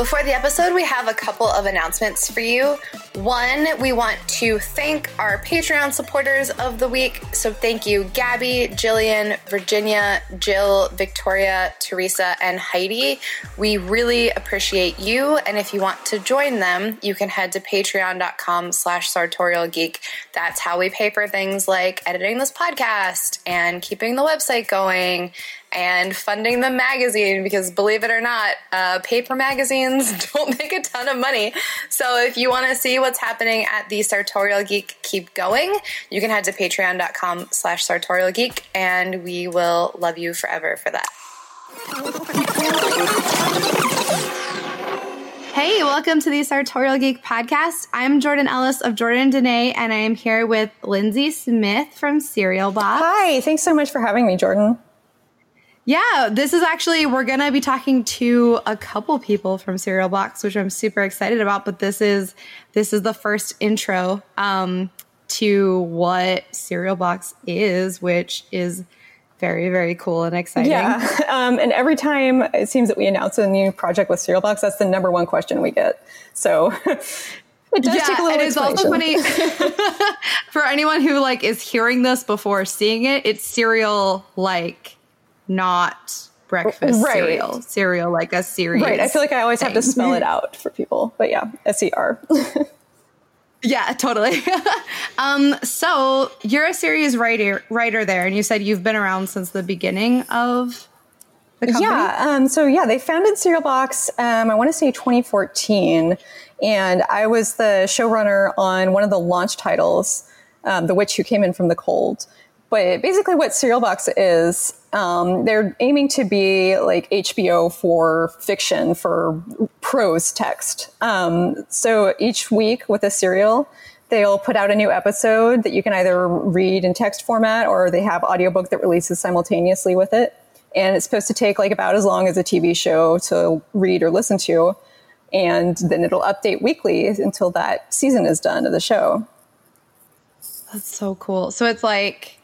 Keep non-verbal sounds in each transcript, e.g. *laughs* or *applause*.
Before the episode, we have a couple of announcements for you. One, we want to thank our Patreon supporters of the week. So thank you, Gabi, Jillian, Virginia, Jill, Victoria, Theresa, and Heidi. We really appreciate you. And if you want to join them, you can head to patreon.com slash sartorial geek. That's how we pay for things like editing this podcast and keeping the website going and funding the magazine because believe it or not, uh, paper magazines *laughs* don't make a ton of money. So if you want to see what's happening at the Sartorial Geek keep going, you can head to patreon.com slash sartorial geek and we will love you forever for that. Hey, welcome to the Sartorial Geek podcast. I'm Jordan Ellis of Jordan Dene, and I am here with Lindsay Smith from Serial Box. Hi, thanks so much for having me, Jordan. Yeah, this is actually, we're going to be talking to a couple people from Serial Box, which I'm super excited about. But this is, this is the first intro um, to what Serial Box is, which is very, very cool and exciting. Yeah. *laughs* Um, and every time it seems that we announce a new project with Serial Box, that's the number one question we get. So *laughs* it does yeah, take a little and it's also funny *laughs* for anyone who like is hearing this before seeing it, it's cereal like not breakfast right. cereal. Cereal like a series. Right. I feel like I always thing. have to spell it *laughs* out for people. But yeah, S E R. *laughs* yeah, totally. *laughs* um, so you're a series writer writer there, and you said you've been around since the beginning of the company. Yeah. Um, so yeah, they founded Serial Box. Um, I want to say 2014, and I was the showrunner on one of the launch titles, um, "The Witch Who Came In from the Cold." But basically, what Serial Box is, um, they're aiming to be like HBO for fiction, for prose text. Um, so each week with a serial, they'll put out a new episode that you can either read in text format or they have audiobook that releases simultaneously with it. And it's supposed to take like about as long as a TV show to read or listen to. And then it'll update weekly until that season is done of the show. That's so cool. So it's like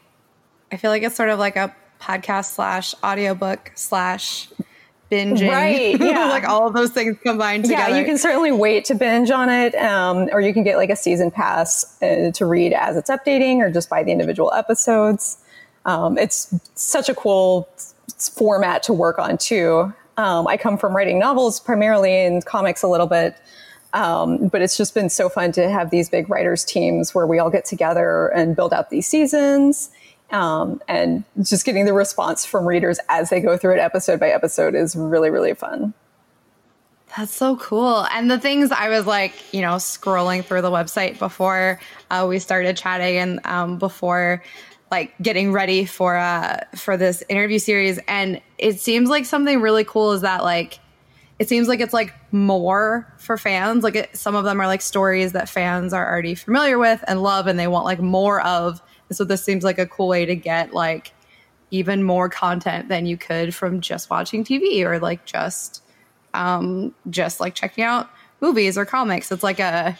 I feel like it's sort of like a podcast slash audiobook slash binging. Right. *laughs* Yeah. like all of those things combined together. Yeah, you can certainly wait to binge on it. Um, or you can get like a season pass uh, to read as it's updating or just buy the individual episodes. Um, it's such a cool format to work on too. Um, I come from writing novels primarily and comics a little bit. Um, but it's just been so fun to have these big writers teams where we all get together and build out these seasons um, and just getting the response from readers as they go through it episode by episode is really, really fun. That's so cool. And the things I was like, you know, scrolling through the website before uh, we started chatting and um, before like getting ready for uh for this interview series and it seems like something really cool is that like it seems like it's like more for fans like it, some of them are like stories that fans are already familiar with and love and they want like more of so this seems like a cool way to get like even more content than you could from just watching TV or like just um just like checking out movies or comics. It's like a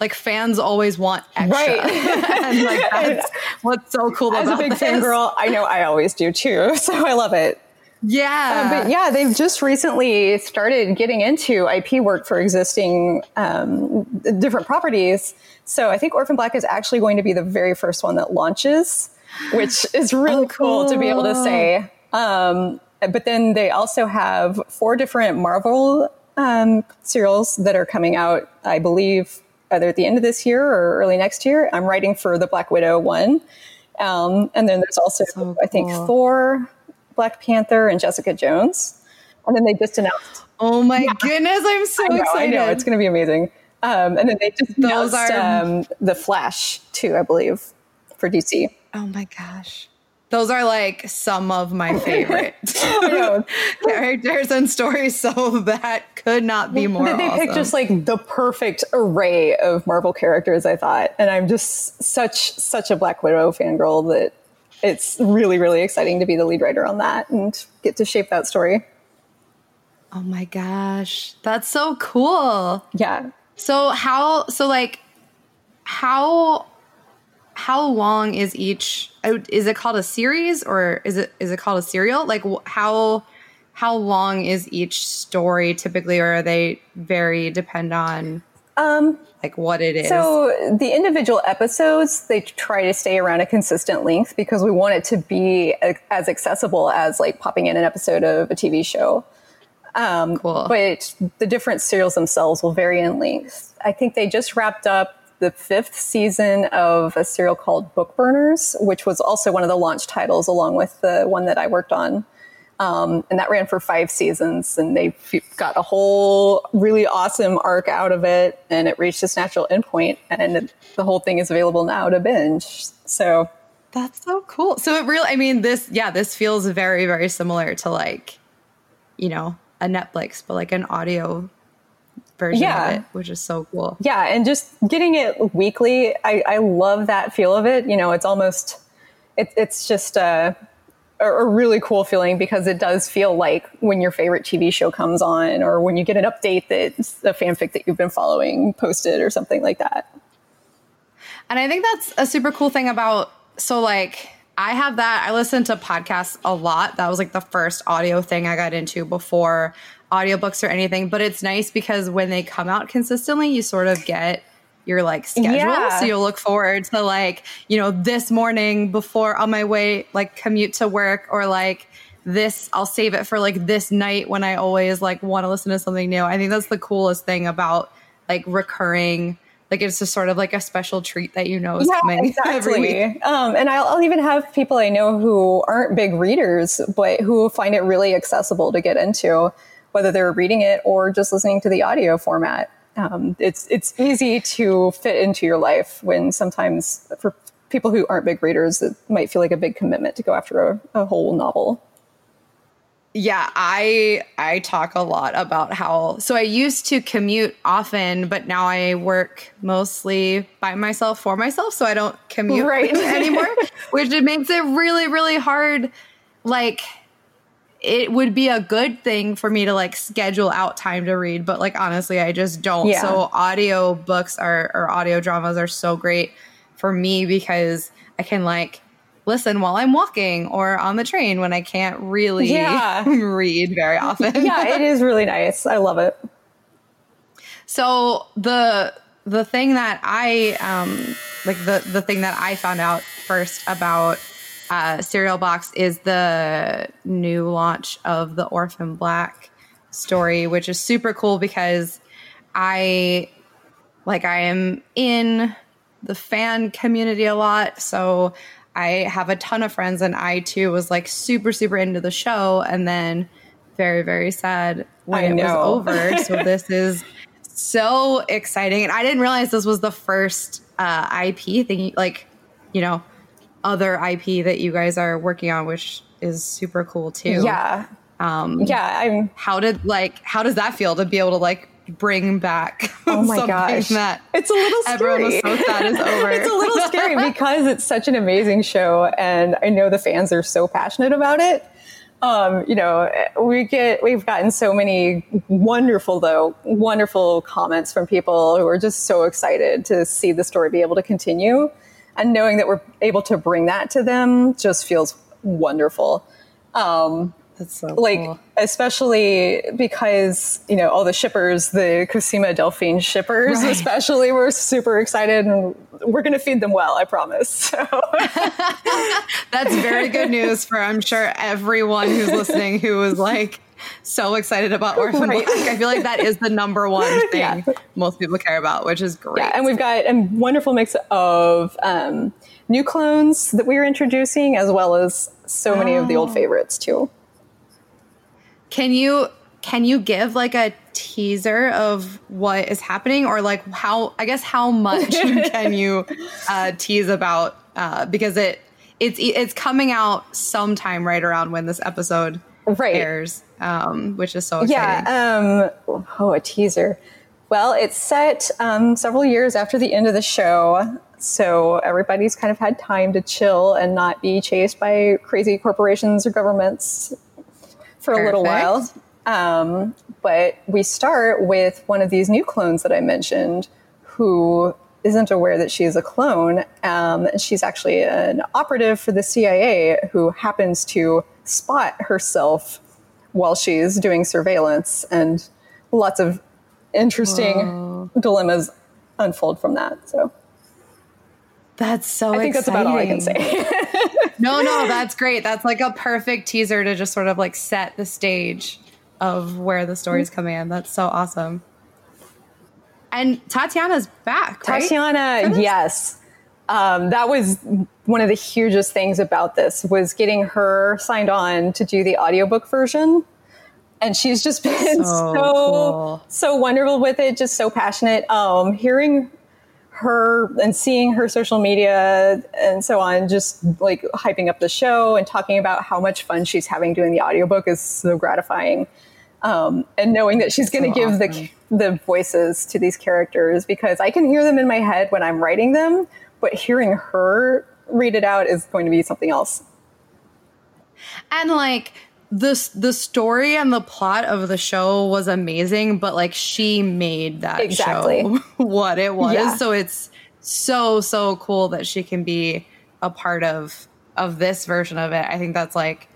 like fans always want extra. Right. *laughs* and like that's *laughs* what's so cool As about a big this. fan girl, I know I always do too. *laughs* So I love it. Yeah. Uh, but yeah, they've just recently started getting into IP work for existing um, different properties. So I think Orphan Black is actually going to be the very first one that launches, which *gasps* is really oh, cool. cool. to be able to say. Um, but then they also have four different Marvel um, serials that are coming out, I believe, either at the end of this year or early next year. I'm writing for the Black Widow one. Um, and then there's also, so cool. I think, Thor, Black Panther, and Jessica Jones. And then they just announced. Oh my yeah. goodness, I'm so I know, excited. I know, it's going to be amazing. Um, and then they just Those announced are... um, The Flash, too, I believe, for DC. Oh my gosh. Those are like some of my favorite *laughs* *laughs* characters and stories, so that could not be more. They awesome. picked just like the perfect array of Marvel characters, I thought, and I'm just such such a Black Widow fangirl that it's really really exciting to be the lead writer on that and get to shape that story. Oh my gosh. That's so cool. Yeah. So how so like how how long is each oh, is it called a series or is it is it called a serial? Like how how long is each story typically or are they very depend on um like what it is. So the individual episodes, they try to stay around a consistent length because we want it to be as accessible as like popping in an episode of a TV show. Um, cool. But the different serials themselves will vary in length. I think they just wrapped up the fifth season of a serial called Book Burners, which was also one of the launch titles along with the one that I worked on. Um, and that ran for five seasons, and they got a whole really awesome arc out of it, and it reached its natural endpoint, and it, the whole thing is available now to binge. So that's so cool. So it really, I mean, this, yeah, this feels very, very similar to like, you know, a Netflix, but like an audio version yeah. of it, which is so cool. Yeah, and just getting it weekly, I, I love that feel of it. You know, it's almost, it, it's just. Uh, a really cool feeling because it does feel like when your favorite TV show comes on or when you get an update that a fanfic that you've been following posted or something like that. And I think that's a super cool thing about so like I have that I listen to podcasts a lot. That was like the first audio thing I got into before audiobooks or anything, but it's nice because when they come out consistently, you sort of get your like schedule. Yeah. So you'll look forward to like, you know, this morning before on my way, like commute to work or like this, I'll save it for like this night when I always like want to listen to something new. I think that's the coolest thing about like recurring. Like it's just sort of like a special treat that you know is yeah, coming *laughs* exactly. every week. Um, and I'll, I'll even have people I know who aren't big readers, but who find it really accessible to get into, whether they're reading it or just listening to the audio format um, it's it's easy to fit into your life when sometimes for people who aren't big readers, it might feel like a big commitment to go after a, a whole novel. Yeah, I I talk a lot about how so I used to commute often, but now I work mostly by myself for myself, so I don't commute right. *laughs* anymore, *laughs* which it makes it really really hard like it would be a good thing for me to like schedule out time to read, but like honestly, I just don't. Yeah. So audio books are or audio dramas are so great for me because I can like listen while I'm walking or on the train when I can't really yeah. *laughs* read very often. *laughs* yeah, it is really nice. I love it. So the the thing that I um like the the thing that I found out first about uh, Serial Box is the new launch of the Orphan Black story, which is super cool because I like I am in the fan community a lot, so I have a ton of friends, and I too was like super super into the show, and then very very sad when it was over. *laughs* so this is so exciting, and I didn't realize this was the first uh, IP thing. Like, you know, other IP that you guys are working on, which is super cool too. Yeah. Um, yeah. I'm, how did like how does that feel to be able to like bring back? *laughs* Oh my gosh, that it's a little scary. Everyone was so sad is *laughs* over. it's a little scary *laughs* because it's such an amazing show, and I know the fans are so passionate about it. Um, you know, we get we've gotten so many wonderful though wonderful comments from people who are just so excited to see the story be able to continue and knowing that we're able to bring that to them just feels wonderful. Um, That's so like, cool. especially because, you know, all the shippers, the Cosima Delphine shippers, right. especially, were super excited and we're going to feed them well, I promise. *laughs* So. *laughs* That's very good news for, I'm sure, everyone who's listening who was like, so excited about Orphan right. I feel like that is the number *laughs* one thing yeah. most people care about, which is great. Yeah, and we've got a wonderful mix of um, new clones that we are introducing, as well as so many oh. of the old oh. favorites too. Can you can you give like a teaser of what is happening, or like how? I guess how much *laughs* can you uh, tease about? Uh, because it it's it's coming out sometime right around when this episode right. airs um, which is so exciting. Yeah. Um, oh, a teaser. Well, it's set um, several years after the end of the show. So everybody's kind of had time to chill and not be chased by crazy corporations or governments for Perfect. a little while. Um, but we start with one of these new clones that I mentioned, who isn't aware that she is a clone. Um, she's actually an operative for the CIA who happens to spot herself while she's doing surveillance, and lots of interesting Whoa. dilemmas unfold from that. So that's so. I think exciting. that's about all I can say. *laughs* no, no, that's great. That's like a perfect teaser to just sort of like set the stage of where the story's coming in. That's so awesome. And Tatiana's back. Right? Tatiana, yes. Um, that was one of the hugest things about this was getting her signed on to do the audiobook version and she's just been so so, cool. so, wonderful with it just so passionate um, hearing her and seeing her social media and so on just like hyping up the show and talking about how much fun she's having doing the audiobook is so gratifying um, and knowing that she's going to so give awesome. the the voices to these characters because I can hear them in my head when I'm writing them, but hearing her read it out is going to be something else. And like the the story and the plot of the show was amazing, but like she made that exactly. show *laughs* what it was. Yeah. So it's so so cool that she can be a part of of this version of it. I think that's like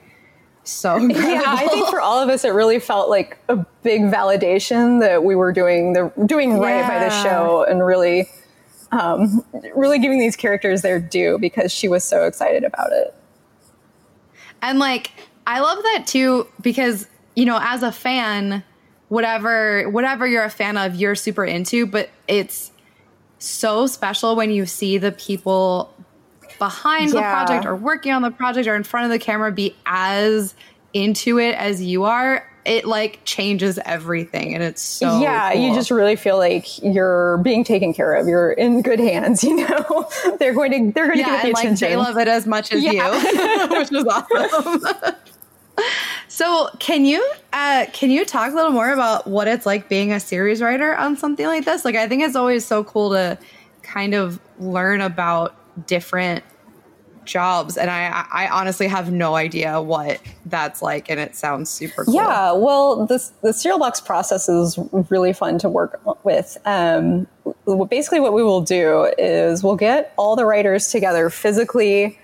so incredible. yeah i think for all of us it really felt like a big validation that we were doing the doing right yeah. by the show and really um, really giving these characters their due because she was so excited about it and like i love that too because you know as a fan whatever whatever you're a fan of you're super into but it's so special when you see the people behind yeah. the project or working on the project or in front of the camera be as into it as you are it like changes everything and it's so yeah cool. you just really feel like you're being taken care of. You're in good hands *laughs* you know? They're going to they're going yeah, to get the like they love it as much as yeah. you *laughs* *laughs* which is awesome. So can you uh, can you talk a little more about what it's like being a series writer on something like this? Like i think it's always so cool to kind of learn about different jobs and I, I honestly have no idea what that's like and it sounds super cool. Yeah, well this the serial box process is really fun to work with. Um, basically what we will do is we'll get all the writers together physically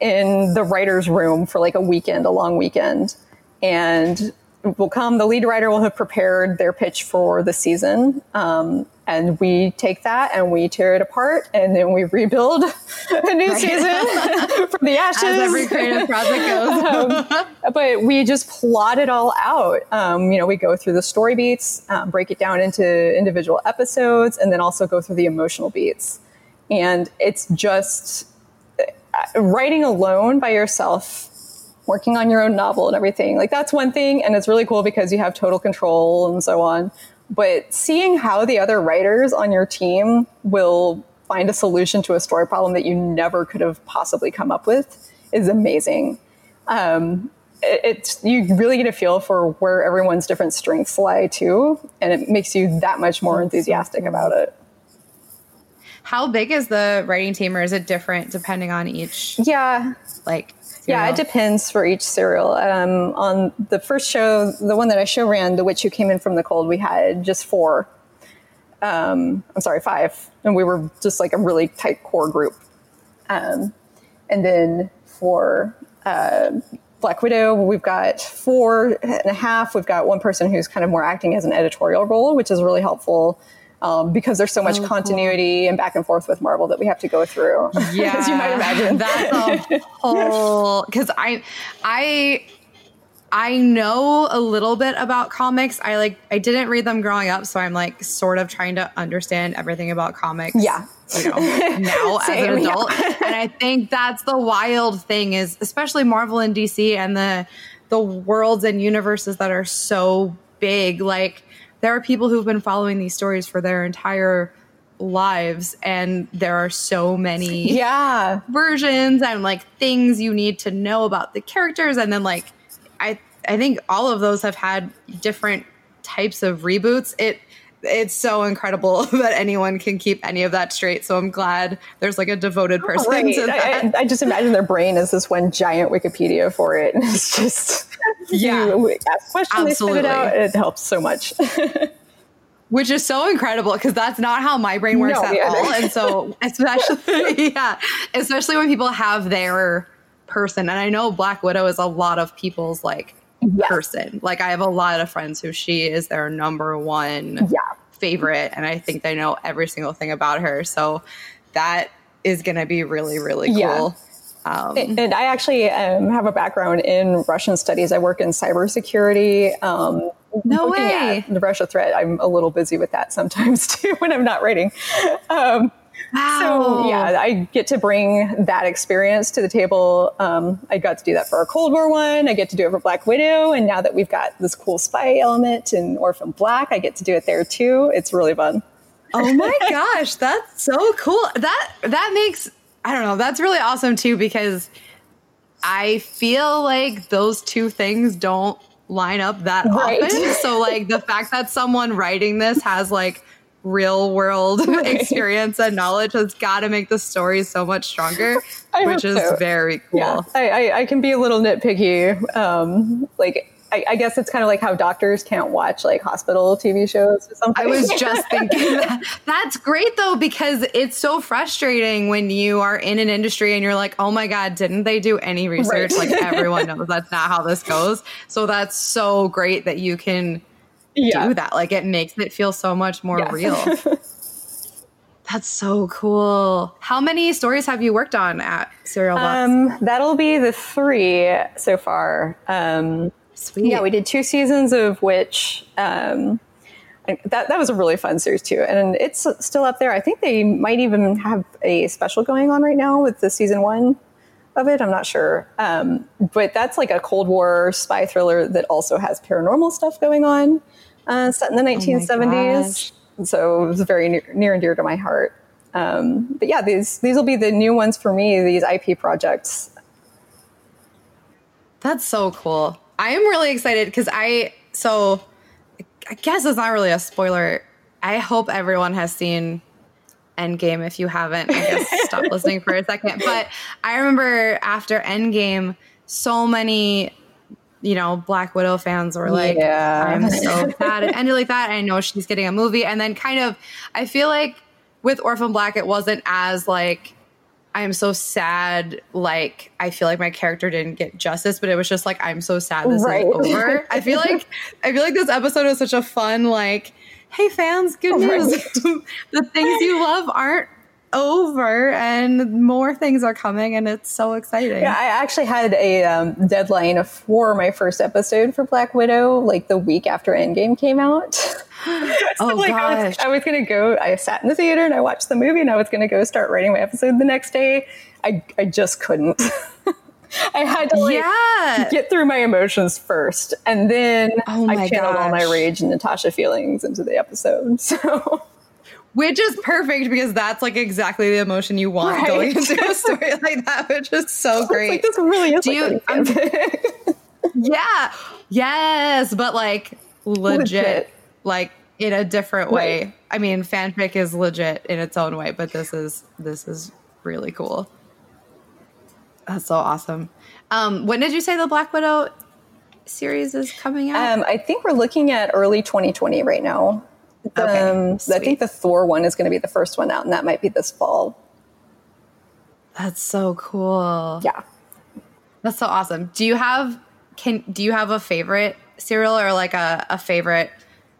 in the writer's room for like a weekend, a long weekend. And will come, the lead writer will have prepared their pitch for the season. Um, and we take that and we tear it apart and then we rebuild *laughs* a new right. season *laughs* from the ashes. As every creative project goes. *laughs* um, but we just plot it all out. Um, you know, we go through the story beats, um, break it down into individual episodes, and then also go through the emotional beats. And it's just uh, writing alone by yourself working on your own novel and everything. Like that's one thing. And it's really cool because you have total control and so on. But seeing how the other writers on your team will find a solution to a story problem that you never could have possibly come up with is amazing. Um, it, it's you really get a feel for where everyone's different strengths lie too, and it makes you that much more enthusiastic about it. How big is the writing team, or is it different depending on each? Yeah, like yeah, it depends for each serial. Um, on the first show, the one that I show ran, The Witch Who Came In From the Cold, we had just four. Um, I'm sorry, five. And we were just like a really tight core group. Um, and then for uh, Black Widow, we've got four and a half. We've got one person who's kind of more acting as an editorial role, which is really helpful um, because there's so much oh, continuity cool. and back and forth with Marvel that we have to go through. Yeah, *laughs* as you might imagine. That's a *laughs* whole because I I I know a little bit about comics. I like I didn't read them growing up, so I'm like sort of trying to understand everything about comics. Yeah. You know, now *laughs* as an adult. Yeah. and I think that's the wild thing is especially Marvel and DC and the the worlds and universes that are so big. Like there are people who've been following these stories for their entire lives and there are so many *laughs* yeah. versions and like things you need to know about the characters. And then like i i think all of those have had different types of reboots. It it's so incredible *laughs* that anyone can keep any of that straight. So I'm glad there's like a devoted oh, person Right. to that. I, I just imagine their brain is this one giant Wikipedia for it. *laughs* And it's just, Yeah. you ask questions, they spit it out. It helps so much. *laughs* which is so incredible because that's not how my brain works No, at either. all. And so, especially, yeah, especially when people have their person. And I know Black Widow is a lot of people's like Yes. person. Like, I have a lot of friends who she is their number one yeah. favorite. And I think they know every single thing about her. So, that is going to be really, really Yeah. cool. Um, And I actually um, have a background in Russian studies. I work in cybersecurity. Um, No way. The Russia threat. I'm a little busy with that sometimes *laughs* too when I'm not writing. Um, wow. So yeah, I get to bring that experience to the table. Um, I got to do that for our Cold War one. I get to do it for Black Widow, and now that we've got this cool spy element in Orphan Black, I get to do it there too. It's really fun. Oh my *laughs* gosh, that's so cool. That that makes I don't know, that's really awesome too because I feel like those two things don't line up that Right. often. *laughs* So like the fact that someone writing this has like real world *laughs* experience and knowledge has got to make the story so much stronger, *laughs* which is so. very cool. Yeah, I, I, I can be a little nitpicky. Um, like I, I guess it's kind of like how doctors can't watch like hospital TV shows or something. I was just *laughs* thinking that. That's great though, because it's so frustrating when you are in an industry and you're like, oh my God, didn't they do any research? Right. Like everyone knows that's not how this goes. So that's so great that you can yeah. do that. Like it makes it feel so much more Yeah. real. *laughs* That's so cool. How many stories have you worked on at Serial Box? Um, that'll be the three so far. Um, Sweet. Yeah, we did two seasons of Witch um, that that was a really fun series too, and it's still up there. I think they might even have a special going on right now with the season one of it. I'm not sure, um, but that's like a Cold War spy thriller that also has paranormal stuff going on, uh, set in the 1970s. so it was very near, near and dear to my heart. Um, but yeah, these these will be the new ones for me. These IP projects. That's so cool. I am really excited because I so I guess it's not really a spoiler. I hope everyone has seen Endgame. If you haven't, I guess stop *laughs* listening for a second. But I remember after Endgame, so many you know Black Widow fans were like, Yeah. "I'm so sad it ended like that." I know she's getting a movie, and then kind of I feel like with Orphan Black, it wasn't as like I'm so sad. Like, I feel like my character didn't get justice, but it was just like, I'm so sad this Right. is over. I feel like, I feel like this episode was such a fun, like, hey fans, good news. *laughs* the things you love aren't over and more things are coming and it's so exciting. Yeah, I actually had a um, deadline for my first episode for Black Widow, like the week after Endgame came out. *gasps* *laughs* Oh, like, I was, gosh. I was gonna go. I sat in the theater and I watched the movie, and I was gonna go start writing my episode the next day. I I just couldn't. *laughs* *laughs* I had to like Yeah. get through my emotions first, and then Oh I channeled all my rage and Natasha feelings into the episode. *laughs* So Which is perfect because that's like exactly the emotion you want Right. going into a *laughs* story like that, which is so great. like this really is Do like you- Yeah. Yes, but like legit, Legit. like in a different way. I mean, fanfic is legit in its own way, but this is this is really cool. That's so awesome. Um, when did you say the Black Widow series is coming out? Um, I think we're looking at early 2020 right now. Okay, Um, I think the Thor one is going to be the first one out, and that might be this fall. That's so cool. Yeah. That's so awesome. Do you have can do you have a favorite serial or like a, a favorite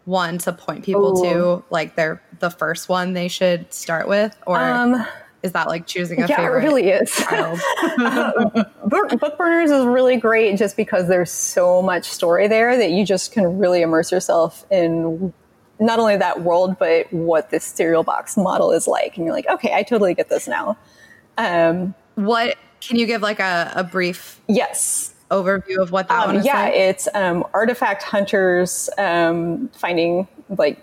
one to point people to? Like their the first one they should start with? Or Um, is that like choosing a yeah, favorite? it really is. *laughs* Book, Burners is really great just because there's so much story there that you just can really immerse yourself in not only that world, but what this Serial Box model is like. And you're like, okay, I totally get this now. Um, what can you give like a, a brief yes. overview of what that Um, is? yeah, like? it's um, artifact hunters um, finding like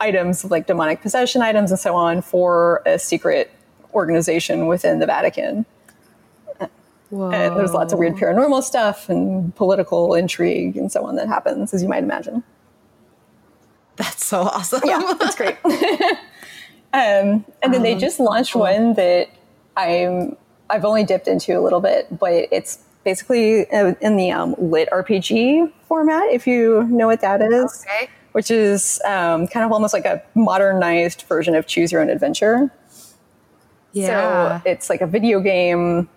items like demonic possession items and so on for a secret organization within the Vatican. Whoa. And there's lots of weird paranormal stuff and political intrigue and so on that happens, as you might imagine. That's so awesome. Yeah, that's great. *laughs* um, and then they Um, just launched cool. one that I'm I've only dipped into a little bit, but it's basically uh, in the um, lit RPG format. If you know what that is, Okay. which is um, kind of almost like a modernized version of Choose Your Own Adventure. Yeah. So it's like a video game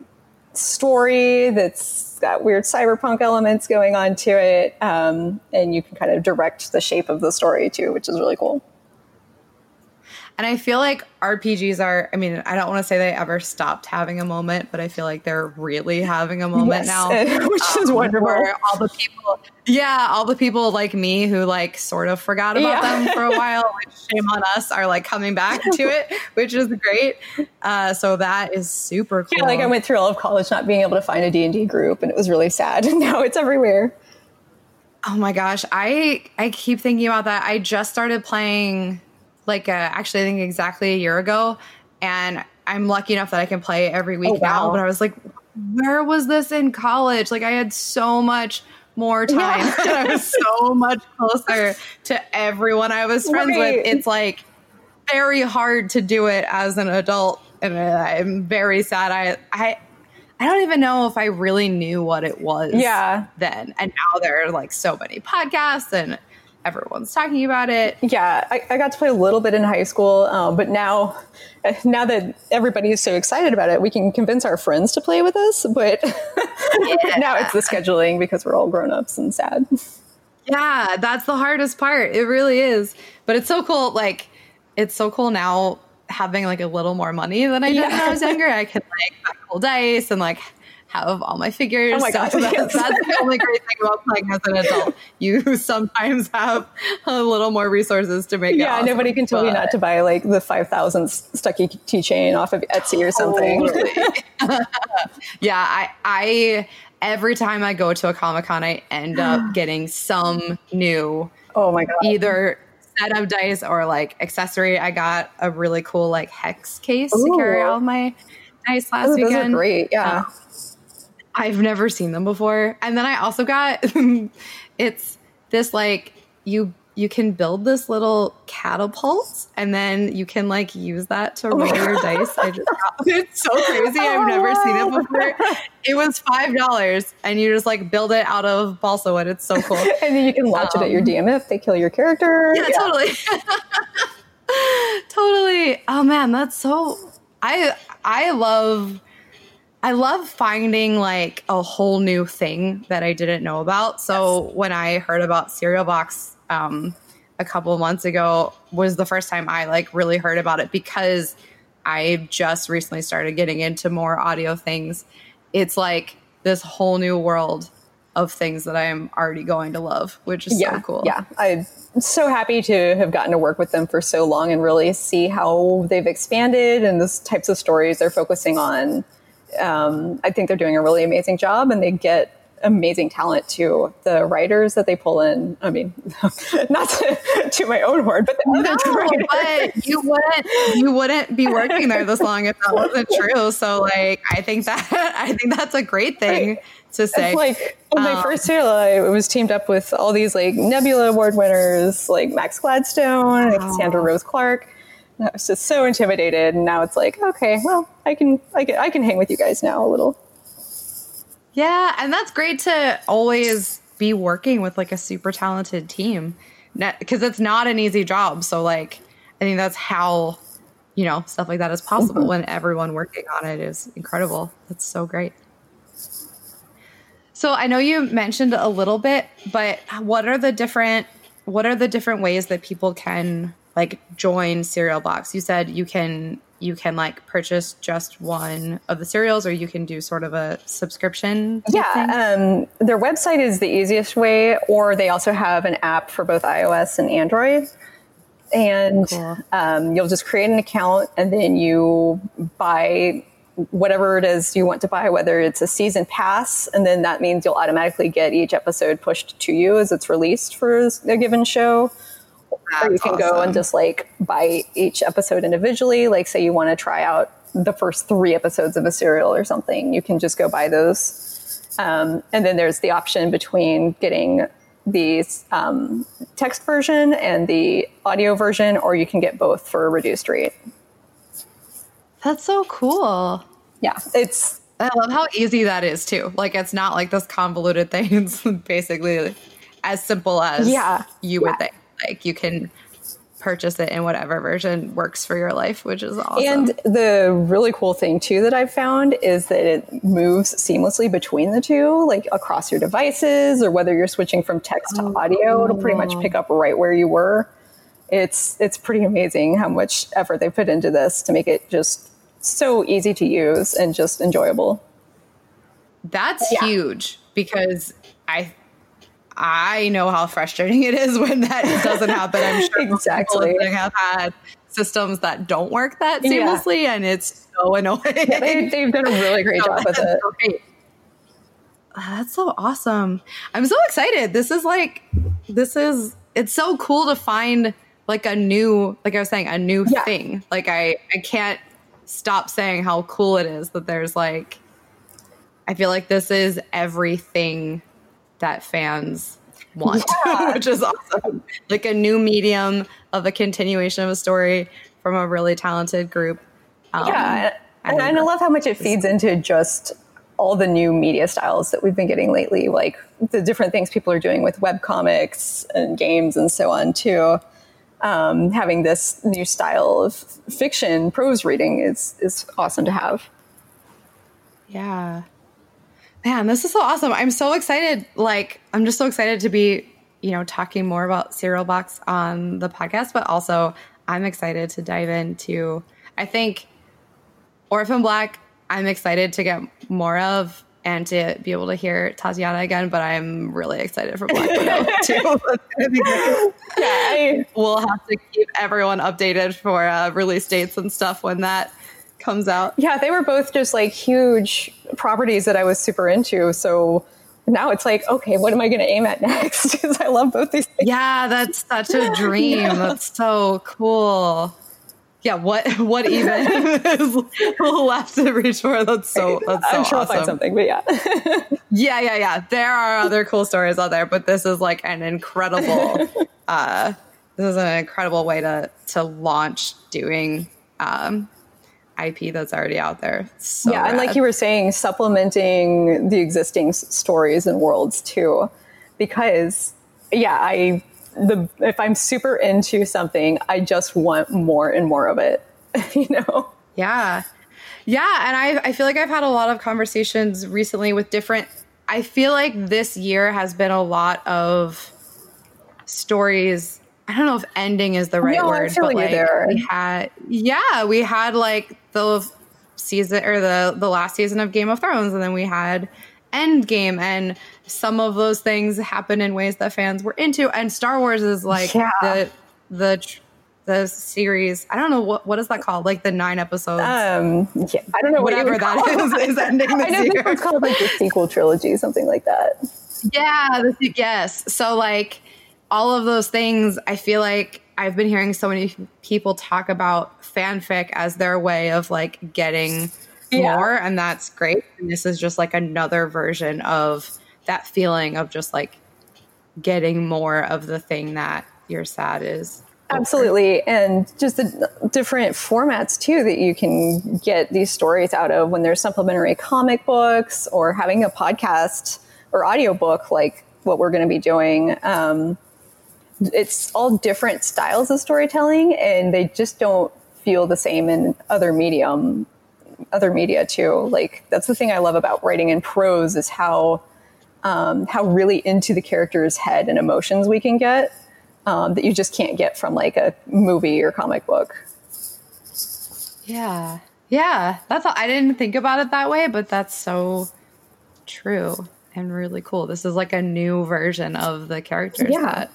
story that's got weird cyberpunk elements going on to it. Um, and you can kind of direct the shape of the story too, which is really cool. And I feel like RPGs are, I mean, I don't want to say they ever stopped having a moment, but I feel like they're really having a moment Yes, now. *laughs* which is um, wonderful. all the people, yeah, all the people like me who like sort of forgot about Yeah. them for a *laughs* while, which shame on us, are like coming back to it, which is great. Uh, so that is super cool. Yeah, like I went through all of college not being able to find a D&D group and it was really sad. And *laughs* now it's everywhere. Oh my gosh, I I keep thinking about that. I just started playing like uh, actually I think exactly a year ago, and I'm lucky enough that I can play every week Oh, wow. now. But I was like, where was this in college? Like I had so much more time. Yeah. *laughs* and I was so much closer to everyone I was friends Right. with. It's like very hard to do it as an adult, and I'm very sad. I I. I don't even know if I really knew what it was Yeah. then. And now there are like so many podcasts and everyone's talking about it. Yeah, I, I got to play a little bit in high school, um, but now, *laughs* now that everybody is so excited about it, we can convince our friends to play with us. But *laughs* now it's the scheduling because we're all grown ups and sad. Yeah, that's the hardest part. It really is. But it's so cool. Like, it's so cool now having like a little more money than I did when I was younger. I can like roll dice and like have all my figures. Oh my So gosh, that's, *laughs* yes. that's the only great thing about playing as an adult. You *laughs* sometimes have a little more resources to make it. Yeah, awesome, nobody can tell you not to buy like the five thousandth Stucky keychain off of Etsy or something. Totally. *laughs* yeah, I I every time I go to a Comic Con, I end up *gasps* getting some new oh my god! either set of dice or like accessory. I got a really cool like hex case to carry all my dice last Oh, those weekend. great. Yeah. Uh, I've never seen them before. And then I also got *laughs* it's this like you you can build this little catapult and then you can like use that to roll your dice. I just *laughs* it's so crazy. I've never seen it before. *laughs* It was five dollars and you just like build it out of balsa wood. It's so cool. and then you can launch it at your Um, DM if they kill your character. Yeah, totally. totally. Oh man, that's so I I love I love finding like a whole new thing that I didn't know about. So when I heard about Serial Box um a couple of months ago was the first time I like really heard about it because I just recently started getting into more audio things. It's like this whole new world of things that I am already going to love, which is yeah, so cool. Yeah, I'm so happy to have gotten to work with them for so long and really see how they've expanded and the types of stories they're focusing on. Um, I think they're doing a really amazing job, and they get amazing talent to the writers that they pull in. I mean, *laughs* not to, to my own horn, but No, but you wouldn't you wouldn't be working there this long if that wasn't *laughs* true. So like I think that *laughs* I think that's a great thing to say. It's like when my Um, first year, I was teamed up with all these like Nebula Award winners, like Max Gladstone, Wow. Cassandra Rose Clarke. I was just so intimidated, and now it's like, okay, well, I can, I can, I can hang with you guys now a little. yeah, and that's great to always be working with like a super talented team because it's not an easy job. So like I think that's how you know stuff like that is possible mm-hmm. when everyone working on it is incredible. That's so great. So I know you mentioned a little bit, but what are the different what are the different ways that people can like join Serial Box? You said you can you can like purchase just one of the serials or you can do sort of a subscription. Yeah, um, their website is the easiest way, or they also have an app for both iOS and Android. And Cool. um, you'll just create an account, and then you buy whatever it is you want to buy, whether it's a season pass, and then that means you'll automatically get each episode pushed to you as it's released for a given show. Or you can go and just like buy each episode individually. Like, say you want to try out the first three episodes of a serial or something, you can just go buy those. Um, and then there's the option between getting the um, text version and the audio version, or you can get both for a reduced rate. That's so cool. Yeah, it's I love how easy that is too. Like it's not like this convoluted thing. *laughs* It's basically as simple as Yeah. you would Yeah. think. Like you can purchase it in whatever version works for your life, which is awesome. And the really cool thing too that I've found is that it moves seamlessly between the two, like across your devices, or whether you're switching from text to audio, it'll pretty much pick up right where you were. It's it's pretty amazing how much effort they put into this to make it just so easy to use and just enjoyable. That's Yeah. huge because I I know how frustrating it is *laughs* when that *laughs* doesn't happen. I'm sure Exactly. listening have had systems that don't work that Yeah. seamlessly, and it's so *laughs* annoying. They, they've done a really great job with it. Great. Ah, That's so awesome. I'm so excited. This is like, this is, it's so cool to find like a new, like I was saying, a new Yeah. thing. Like I, I can't stop saying how cool it is that there's like, I feel like this is everything that fans want, *laughs* Yeah. *laughs* which is awesome. Like a new medium of a continuation of a story from a really talented group. Um, Yeah, and, and I love how much it feeds into just all the new media styles that we've been getting lately, like the different things people are doing with web comics and games and so on too. Um, having this new style of fiction prose reading is is awesome to have. Yeah. Man, this is so awesome. I'm so excited. Like, I'm just so excited to be, you know, talking more about Serial Box on the podcast, but also I'm excited to dive into, I think, Orphan Black, I'm excited to get more of and to be able to hear Tatiana again, but I'm really excited for Black Widow *laughs* too. That's gonna be great. I, we'll have to keep everyone updated for uh, release dates and stuff when that comes out. yeah, they were both just like huge properties that I was super into. So now it's like, okay, what am I going to aim at *laughs* next? Because I love both these things. Yeah, that's such a dream. *laughs* That's so cool. Yeah, what what even *laughs* is left to reach for? That's so that's so I'm sure I'll find something, but yeah. Yeah, yeah, yeah. There are other cool stories out there, but this is like an incredible uh this is an incredible way to to launch doing um IP that's already out there. So yeah, and like you were saying, supplementing the existing s- stories and worlds too, because yeah, I the if I'm super into something, I just want more and more of it. *laughs* you know, Yeah. Yeah. And I, I feel like I've had a lot of conversations recently with different. I feel like this year has been a lot of stories. I don't know if ending is the right No, word, but like there. we had, yeah, we had like the season or the the last season of Game of Thrones, and then we had Endgame, and some of those things happen in ways that fans were into. And Star Wars is like Yeah. the the the series. I don't know what what is that called? Like the nine episodes. um, yeah, I don't know Whatever would that is, is ending I know year. one's called like the sequel trilogy, something like that. Yeah, the, yes. So like all of those things, I feel like I've been hearing so many people talk about fanfic as their way of like getting Yeah. more, and that's great. And this is just like another version of that feeling of just like getting more of the thing that you're sad is. Absolutely. And just the different formats too that you can get these stories out of when there's supplementary comic books or having a podcast or audiobook like what we're going to be doing. Um, it's all different styles of storytelling and they just don't feel the same in other medium other media too like that's the thing i love about writing in prose is how um, how really into the character's head and emotions we can get um, that you just can't get from like a movie or comic book. Yeah. Yeah. That's all. I didn't think about it that way, but that's so true and really cool. This is like a new version of the characters Yeah. that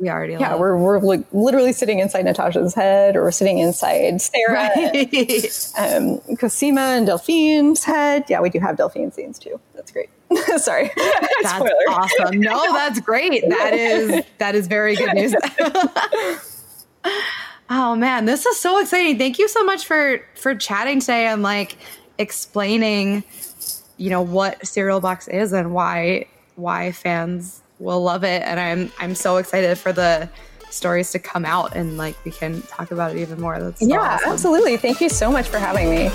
we already Yeah, love. we're, we're like literally sitting inside Natasha's head or we're sitting inside Sarah, right. *laughs* um, Cosima and Delphine's head. Yeah, we do have Delphine scenes too. That's great. *laughs* Sorry. *laughs* That's Spoiler. awesome. No, that's great. That is that is very good news. oh man, this is so exciting. Thank you so much for for chatting today and like explaining, you know, what Serial Box is and why why fans will love it, and I'm I'm so excited for the stories to come out and like we can talk about it even more. That's so yeah, awesome. absolutely. Thank you so much for having me.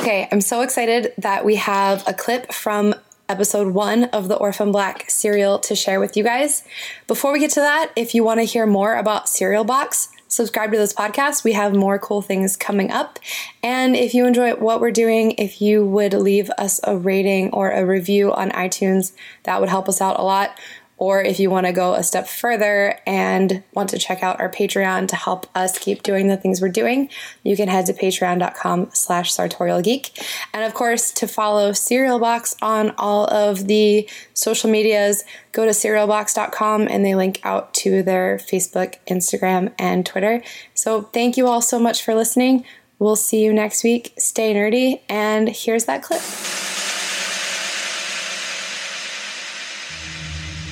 Okay, I'm so excited that we have a clip from episode one of the Orphan Black serial to share with you guys. Before we get to that, if you want to hear more about Serial Box, subscribe to this podcast. We have more cool things coming up. And if you enjoy what we're doing, if you would leave us a rating or a review on iTunes, that would help us out a lot. Or if you want to go a step further and want to check out our Patreon to help us keep doing the things we're doing, you can head to patreon.com slash sartorialgeek. And of course, to follow Serial Box on all of the social medias, go to serialbox.com and they link out to their Facebook, Instagram, and Twitter. So thank you all so much for listening. We'll see you next week. Stay nerdy. And here's that clip.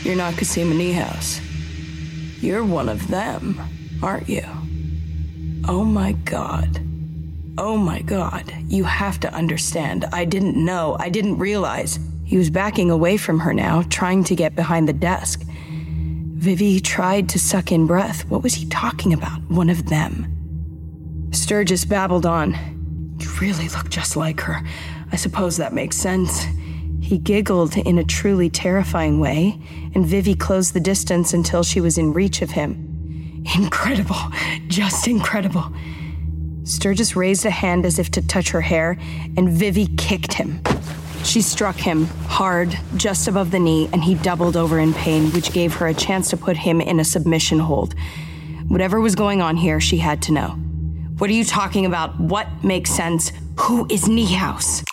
You're not Cosima Niehaus. You're one of them, aren't you? Oh my god. Oh my god. You have to understand. I didn't know. I didn't realize. He was backing away from her now, trying to get behind the desk. Vivi tried to suck in breath. What was he talking about? One of them. Sturgis babbled on. You really look just like her. I suppose that makes sense. He giggled in a truly terrifying way, and Vivi closed the distance until she was in reach of him. Incredible. Just incredible. Sturgis raised a hand as if to touch her hair, and Vivi kicked him. She struck him hard, just above the knee, and he doubled over in pain, which gave her a chance to put him in a submission hold. Whatever was going on here, she had to know. What are you talking about? What makes sense? Who is Niehaus?